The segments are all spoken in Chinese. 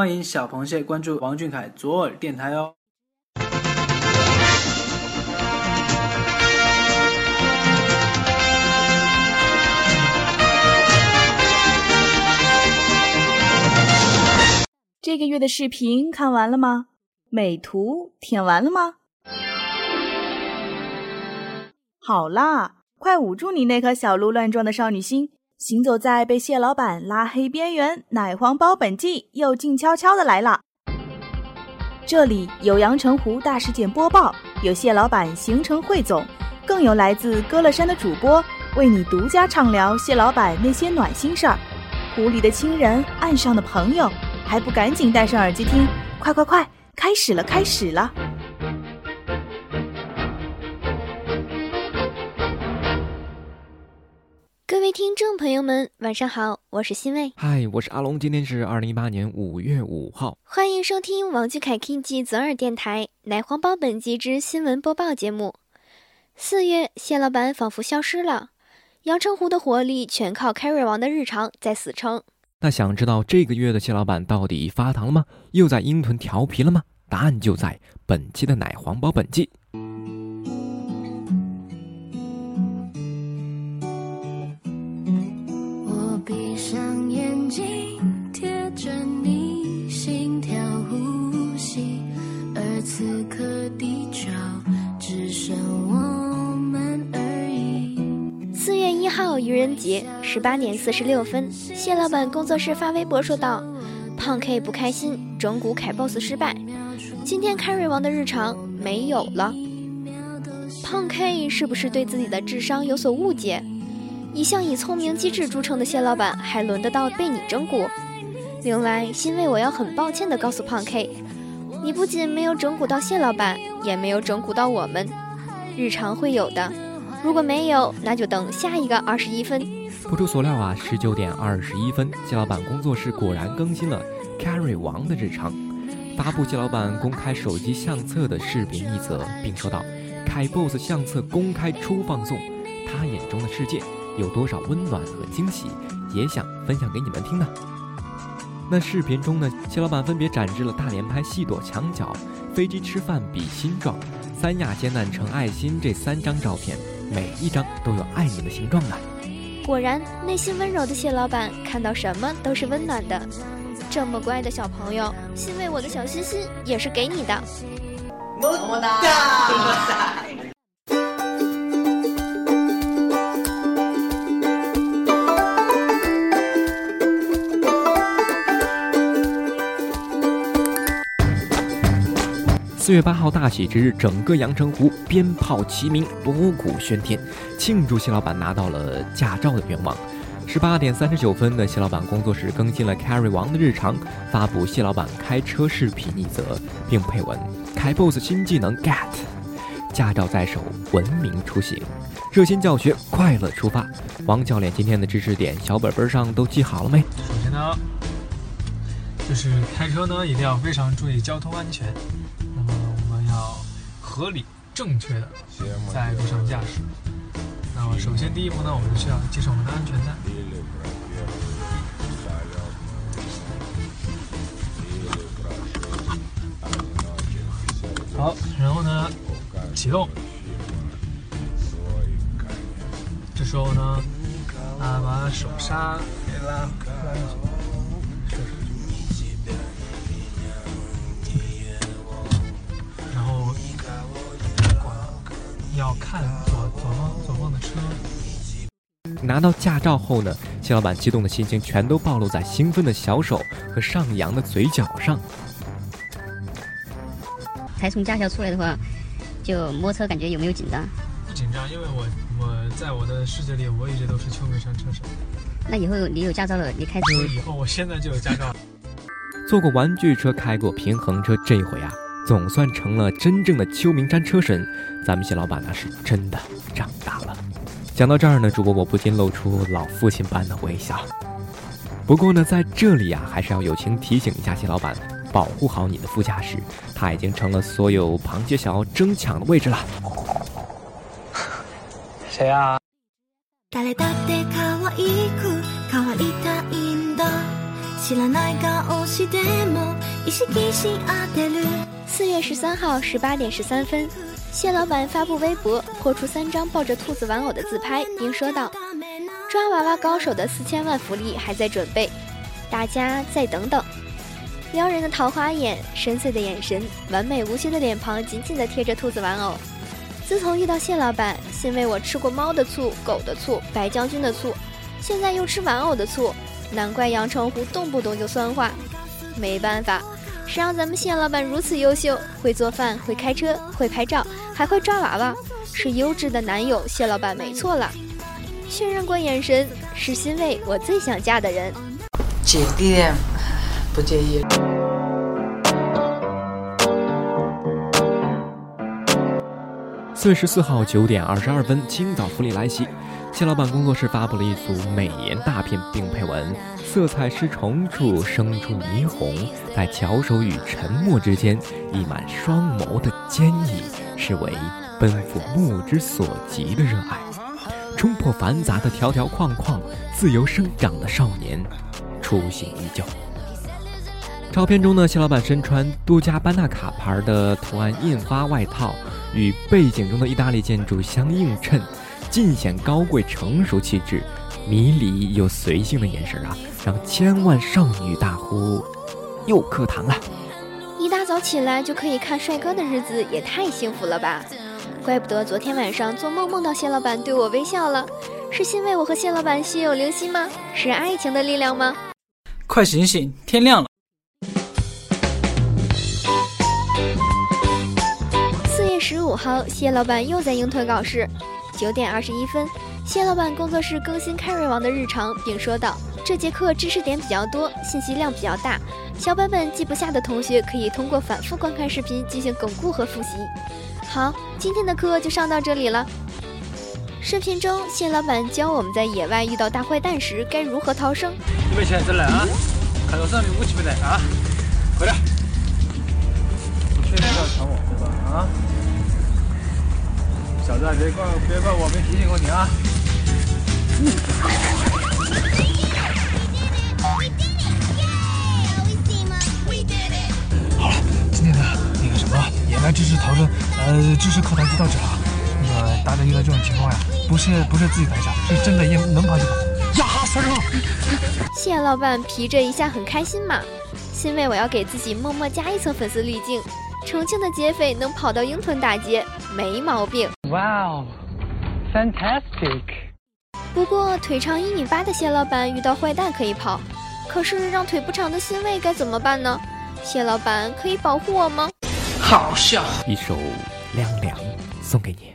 欢迎小螃蟹关注王俊凯左耳电台哦。这个月的视频看完了吗？美图舔完了吗？好啦，快捂住你那颗小鹿乱撞的少女心！行走在被蟹老板拉黑边缘，奶黄包本季又静悄悄的来了。这里有阳澄湖大事件播报，有蟹老板行程汇总，更有来自歌乐山的主播为你独家畅聊蟹老板那些暖心事儿。湖里的亲人，岸上的朋友。还不赶紧戴上耳机听！快快快，开始了，开始了！位听众朋友们，晚上好，我是欣慰。嗨，我是阿龙。今天是二零一八年五月五号，欢迎收听王俊凯 King 记泽尔电台奶黄包本季之新闻播报节目。四月，蟹老板仿佛消失了，阳澄湖的活力全靠 Carry 王的日常在死撑。那想知道这个月的蟹老板到底发糖了吗？又在鹰屯调皮了吗？答案就在本期的奶黄包本季。愚人节，十八点四十六分。蟹老板工作室发微博说道：“胖 K 不开心，整蛊凯 boss 失败，今天 carry 王的日常没有了。胖 K 是不是对自己的智商有所误解？一向以聪明机智著称的蟹老板，还轮得到被你整蛊？另外，欣慰我要很抱歉的告诉胖 K，你不仅没有整蛊到蟹老板，也没有整蛊到我们，日常会有的。如果没有，那就等下一个二十一分。”不出所料啊，十九点二十一分，蟹老板工作室果然更新了 Carry 王的日常，发布蟹老板公开手机相册的视频一则，并说道：“凯 boss 相册公开初放送，他眼中的世界有多少温暖和惊喜，也想分享给你们听呢。”那视频中呢，蟹老板分别展示了大连拍细躲墙角、飞机吃饭比心状、三亚艰难成爱心这三张照片，每一张都有爱你的形状呢。果然，内心温柔的蟹老板看到什么都是温暖的。这么乖的小朋友，欣慰我的小心心也是给你的。么么哒！四月八号大喜之日，整个阳澄湖鞭炮齐鸣，锣鼓喧天，庆祝蟹老板拿到了驾照的愿望。十八点三十九分的蟹老板工作室更新了 Carry 王的日常，发布蟹老板开车视频一则，并配文：开 BOSS 新技能 Get，驾照在手，文明出行，热心教学，快乐出发。王教练今天的知识点小本本上都记好了没？首先呢，就是开车呢一定要非常注意交通安全。合理、正确的在路上驾驶。那么，首先第一步呢，我们需要系上我们的安全带。好，然后呢，启动。这时候呢，啊，把手刹给拉拉上去。要看左左方左方的车。拿到驾照后呢，谢老板激动的心情全都暴露在兴奋的小手和上扬的嘴角上。才从驾校出来的话，就摸车感觉有没有紧张？不紧张，因为我我在我的世界里，我一直都是秋名山车手。那以后你有驾照了，你开车？以后我现在就有驾照。坐过玩具车，开过平衡车，这一回啊。总算成了真正的秋名山车神，咱们蟹老板那是真的长大了。讲到这儿呢，主播我不禁露出老父亲般的微笑。不过呢，在这里啊，还是要友情提醒一下蟹老板，保护好你的副驾驶，他已经成了所有螃蟹想要争抢的位置了。谁啊？四月十三号十八点十三分，谢老板发布微博，破出三张抱着兔子玩偶的自拍，并说道：“抓娃娃高手的四千万福利还在准备，大家再等等。”撩人的桃花眼，深邃的眼神，完美无缺的脸庞，紧紧地贴着兔子玩偶。自从遇到谢老板，欣慰我吃过猫的醋、狗的醋、白将军的醋，现在又吃玩偶的醋，难怪阳澄湖动不动就酸化。没办法，谁让咱们谢老板如此优秀，会做饭，会开车，会拍照，还会抓娃娃，是优质的男友。谢老板没错了。确认过眼神，是欣慰我最想嫁的人。姐弟恋。不介意。四月十四号九点二十二分，青岛福利来袭，谢老板工作室发布了一组美颜大片，并配文：“色彩是重处生出霓虹，在巧手与沉默之间，溢满双眸的坚毅，是为奔赴目之所及的热爱，冲破繁杂的条条框框，自由生长的少年，初心依旧。”照片中呢，谢老板身穿多家班纳卡牌的图案印花外套，与背景中的意大利建筑相映衬，尽显高贵成熟气质，迷离又随性的眼神啊，让千万少女大呼：又课堂了！一大早起来就可以看帅哥的日子也太幸福了吧！怪不得昨天晚上做梦梦到谢老板对我微笑了，是因为我和谢老板心有灵犀吗？是爱情的力量吗？快醒醒，天亮了！四月十五号，谢老板又在鹰屯搞事。九点二十一分，谢老板工作室更新 Carry 王的日常，并说道：“这节课知识点比较多，信息量比较大，小本本记不下的同学可以通过反复观看视频进行巩固和复习。”好，今天的课就上到这里了。视频中，谢老板教我们在野外遇到大坏蛋时该如何逃生。准备起来，再来啊！看到上面武器没带啊？别怪别怪我没提醒过你啊！好了，今天的那个什么野外知识逃生，呃，知识课堂就到这了。那个大家遇到这种情况呀，不是不是自己胆小，是真的也能跑就跑。呀哈，三十谢老板皮这一下很开心嘛，欣慰我要给自己默默加一层粉丝滤镜。重庆的劫匪能跑到鹰屯打劫，没毛病。哇哦，fantastic！不过腿长一米八的蟹老板遇到坏蛋可以跑，可是让腿不长的欣慰该怎么办呢？蟹老板可以保护我吗？好笑，一首凉凉送给你。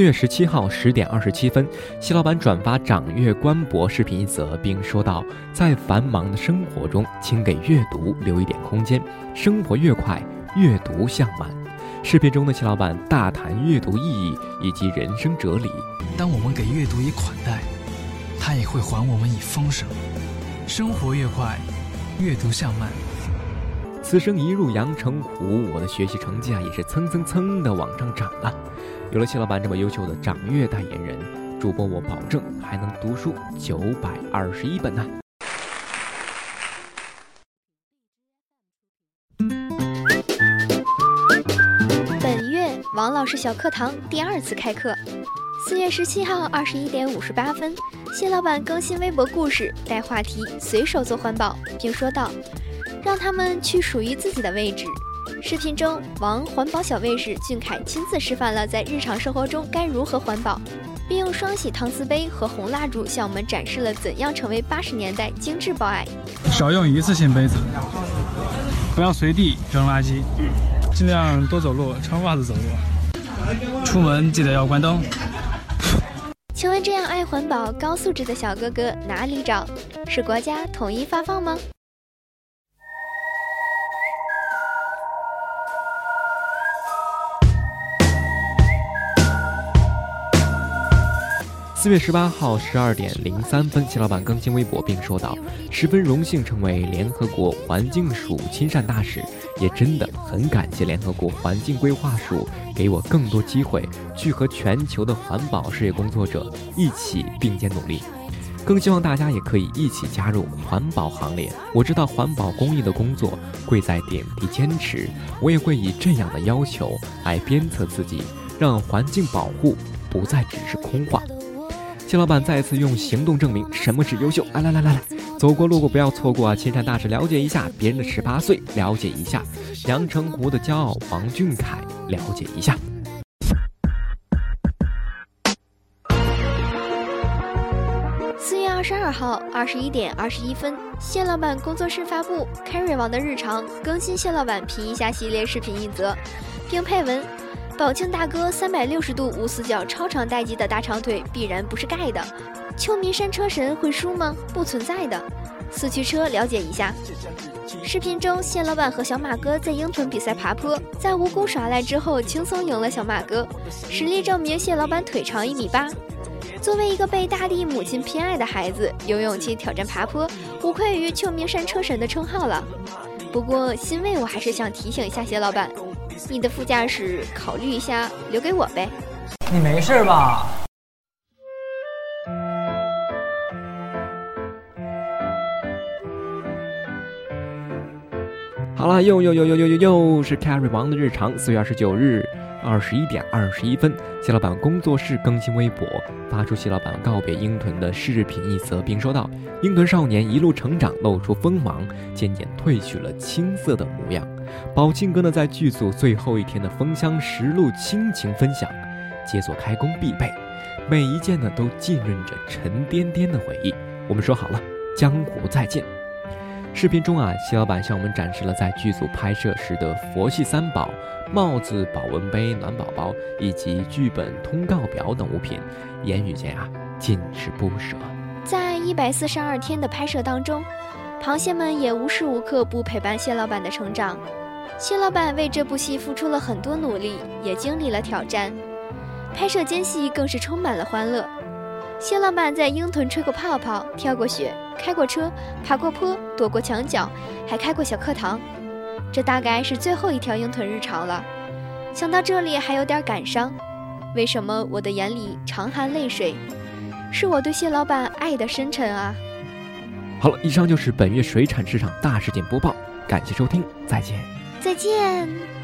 四月十七号十点二十七分，谢老板转发掌阅官博视频一则，并说道：“在繁忙的生活中，请给阅读留一点空间。生活越快，阅读向慢。”视频中的谢老板大谈阅读意义以及人生哲理。当我们给阅读以款待，他也会还我们以丰盛。生活越快，阅读向慢。此生一入阳澄湖，我的学习成绩啊，也是蹭蹭蹭的往上涨啊。有了谢老板这么优秀的掌阅代言人，主播我保证还能读书九百二十一本呢。本月王老师小课堂第二次开课，四月十七号二十一点五十八分，谢老板更新微博故事，带话题随手做环保，并说道：“让他们去属于自己的位置。”视频中，王环保小卫士俊凯亲自示范了在日常生活中该如何环保，并用双喜搪瓷杯和红蜡烛向我们展示了怎样成为八十年代精致 boy。少用一次性杯子，不要随地扔垃圾，尽量多走路，穿袜子走路。出门记得要关灯。请问这样爱环保、高素质的小哥哥哪里找？是国家统一发放吗？四月十八号十二点零三分，谢老板更新微博并说道：“十分荣幸成为联合国环境署亲善大使，也真的很感谢联合国环境规划署给我更多机会，去和全球的环保事业工作者一起并肩努力。更希望大家也可以一起加入环保行列。我知道环保公益的工作贵在点滴坚持，我也会以这样的要求来鞭策自己，让环境保护不再只是空话。”谢老板再次用行动证明什么是优秀。来来来来来，走过路过不要错过啊！亲善大使了解一下别人的十八岁，了解一下阳澄湖的骄傲王俊凯，了解一下。四月二十二号二十一点二十一分，谢老板工作室发布 Carry 王的日常更新，谢老板皮一下系列视频一则，并配文。宝庆大哥三百六十度无死角超长待机的大长腿必然不是盖的，秋名山车神会输吗？不存在的。四驱车了解一下。视频中，谢老板和小马哥在鹰屯比赛爬坡，在无辜耍赖之后轻松赢了小马哥，实力证明谢老板腿长一米八。作为一个被大地母亲偏爱的孩子，有勇气挑战爬坡，无愧于秋名山车神的称号了。不过欣慰，我还是想提醒一下谢老板。你的副驾驶考虑一下，留给我呗。你没事吧？好了，又又又又又又又是 Carry 王的日常。四月二十九日二十一点二十一分，谢老板工作室更新微博，发出谢老板告别鹰屯的视频一则，并说道：“鹰屯少年一路成长，露出锋芒，渐渐褪去了青涩的模样。”宝庆哥呢，在剧组最后一天的封箱实录亲情分享，解锁开工必备，每一件呢都浸润着沉甸甸的回忆。我们说好了，江湖再见。视频中啊，谢老板向我们展示了在剧组拍摄时的佛系三宝：帽子、保温杯、暖宝宝，以及剧本通告表等物品，言语间啊尽是不舍。在一百四十二天的拍摄当中，螃蟹们也无时无刻不陪伴谢老板的成长。谢老板为这部戏付出了很多努力，也经历了挑战，拍摄间隙更是充满了欢乐。谢老板在鹰屯吹过泡泡，跳过雪，开过车，爬过坡，躲过墙角，还开过小课堂。这大概是最后一条鹰屯日常了。想到这里，还有点感伤。为什么我的眼里常含泪水？是我对谢老板爱的深沉啊！好了，以上就是本月水产市场大事件播报，感谢收听，再见。再见。